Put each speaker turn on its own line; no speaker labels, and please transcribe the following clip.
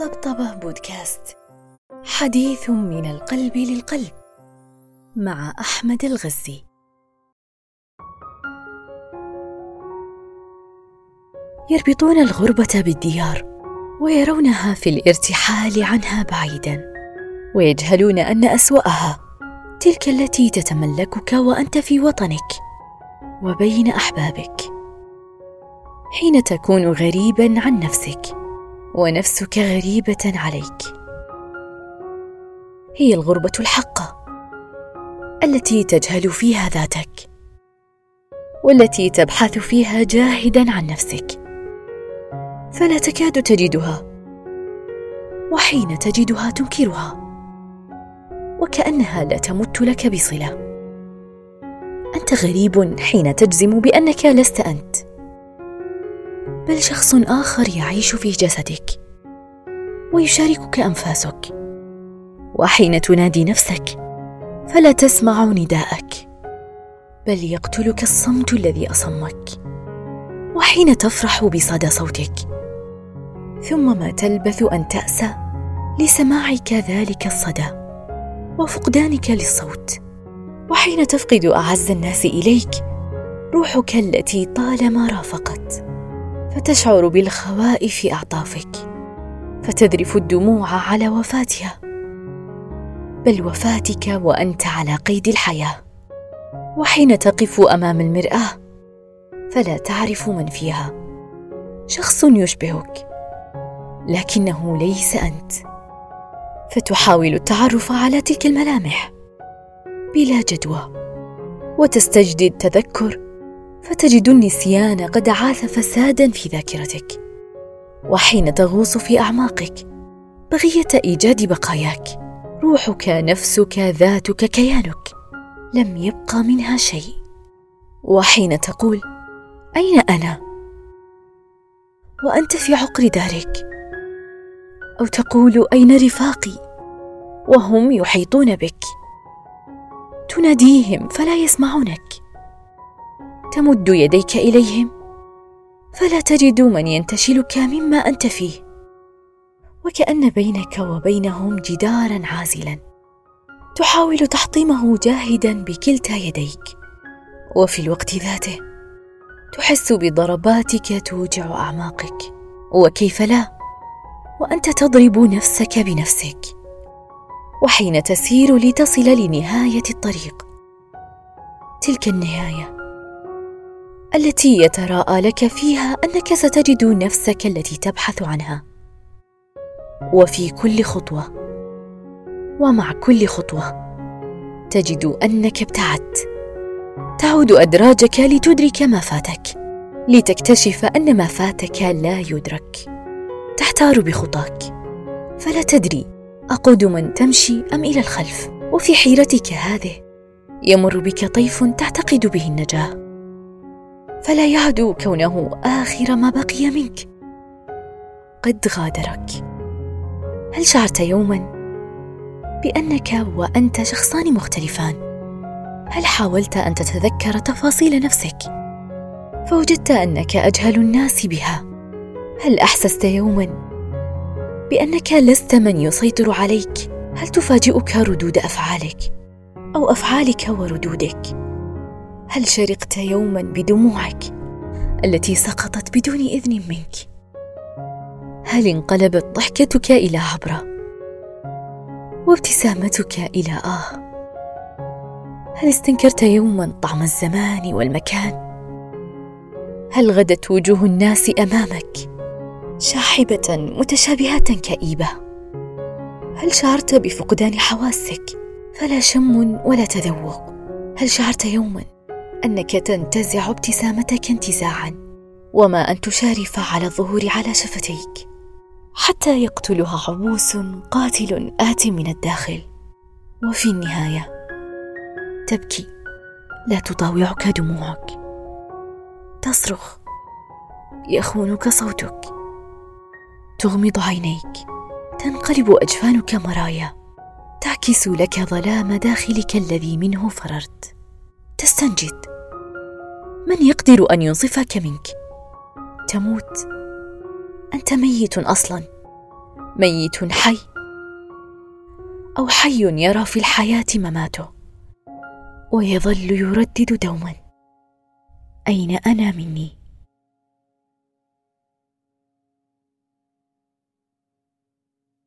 طبطبة بودكاست. حديث من القلب للقلب مع أحمد الغزي. يربطون الغربة بالديار ويرونها في الارتحال عنها بعيدا ويجهلون أن أسوأها تلك التي تتملكك وأنت في وطنك وبين أحبابك. حين تكون غريبا عن نفسك ونفسك غريبة عليك. هي الغربة الحقة التي تجهل فيها ذاتك والتي تبحث فيها جاهدا عن نفسك. فلا تكاد تجدها وحين تجدها تنكرها وكأنها لا تمت لك بصلة. أنت غريب حين تجزم بأنك لست أنت. بل شخص آخر يعيش في جسدك ويشاركك أنفاسك. وحين تنادي نفسك فلا تسمع نداءك بل يقتلك الصمت الذي أصمك. وحين تفرح بصدى صوتك ثم ما تلبث أن تأسى لسماعك ذلك الصدى وفقدانك للصوت. وحين تفقد أعز الناس إليك روحك التي طالما رافقت. فتشعر بالخواء في أعطافك فتذرف الدموع على وفاتها. بل وفاتك وأنت على قيد الحياة. وحين تقف أمام المرآة فلا تعرف من فيها. شخص يشبهك لكنه ليس أنت. فتحاول التعرف على تلك الملامح بلا جدوى وتستجدي التذكر فتجد النسيان قد عاث فسادا في ذاكرتك وحين تغوص في أعماقك بغية إيجاد بقاياك روحك نفسك ذاتك كيانك لم يبق منها شيء. وحين تقول أين أنا؟ وأنت في عقر دارك. أو تقول أين رفاقي؟ وهم يحيطون بك. تناديهم فلا يسمعونك. تمد يديك إليهم. فلا تجد من ينتشلك مما أنت فيه. وكأن بينك وبينهم جدارا عازلا. تحاول تحطيمه جاهدا بكلتا يديك. وفي الوقت ذاته تحس بضرباتك توجع أعماقك. وكيف لا؟ وأنت تضرب نفسك بنفسك. وحين تسير لتصل لنهاية الطريق. تلك النهاية. التي يتراءى لك فيها أنك ستجد نفسك التي تبحث عنها. وفي كل خطوة ومع كل خطوة تجد أنك ابتعدت. تعود أدراجك لتدرك ما فاتك لتكتشف أن ما فاتك لا يدرك. تحتار بخطاك فلا تدري اقدما تمشي أم إلى الخلف. وفي حيرتك هذه يمر بك طيف تعتقد به النجاة. فلا يعدو كونه آخر ما بقي منك. قد غادرك. هل شعرت يوما بأنك وأنت شخصان مختلفان؟ هل حاولت أن تتذكر تفاصيل نفسك؟ فوجدت أنك أجهل الناس بها. هل أحسست يوما بأنك لست من يسيطر عليك؟ هل تفاجئك ردود أفعالك أو أفعالك وردودك؟ هل شرقت يوما بدموعك التي سقطت بدون إذن منك؟ هل انقلبت ضحكتك إلى عبره وابتسامتك إلى آه؟ هل استنكرت يوما طعم الزمان والمكان؟ هل غدت وجوه الناس أمامك شاحبة متشابهة كئيبة؟ هل شعرت بفقدان حواسك فلا شم ولا تذوق؟ هل شعرت يوما أنك تنتزع ابتسامتك انتزاعا. وما أن تشارف على الظهور على شفتيك. حتى يقتلها عبوس قاتل آت من الداخل. وفي النهاية تبكي. لا تطاوعك دموعك. تصرخ. يخونك صوتك. تغمض عينيك. تنقلب أجفانك مرايا. تعكس لك ظلام داخلك الذي منه فررت. تستنجد. من يقدر أن ينصفك منك؟ تموت. أنت ميت أصلا. ميت حي. أو حي يرى في الحياة مماته. ويظل يردد دوما. أين أنا مني؟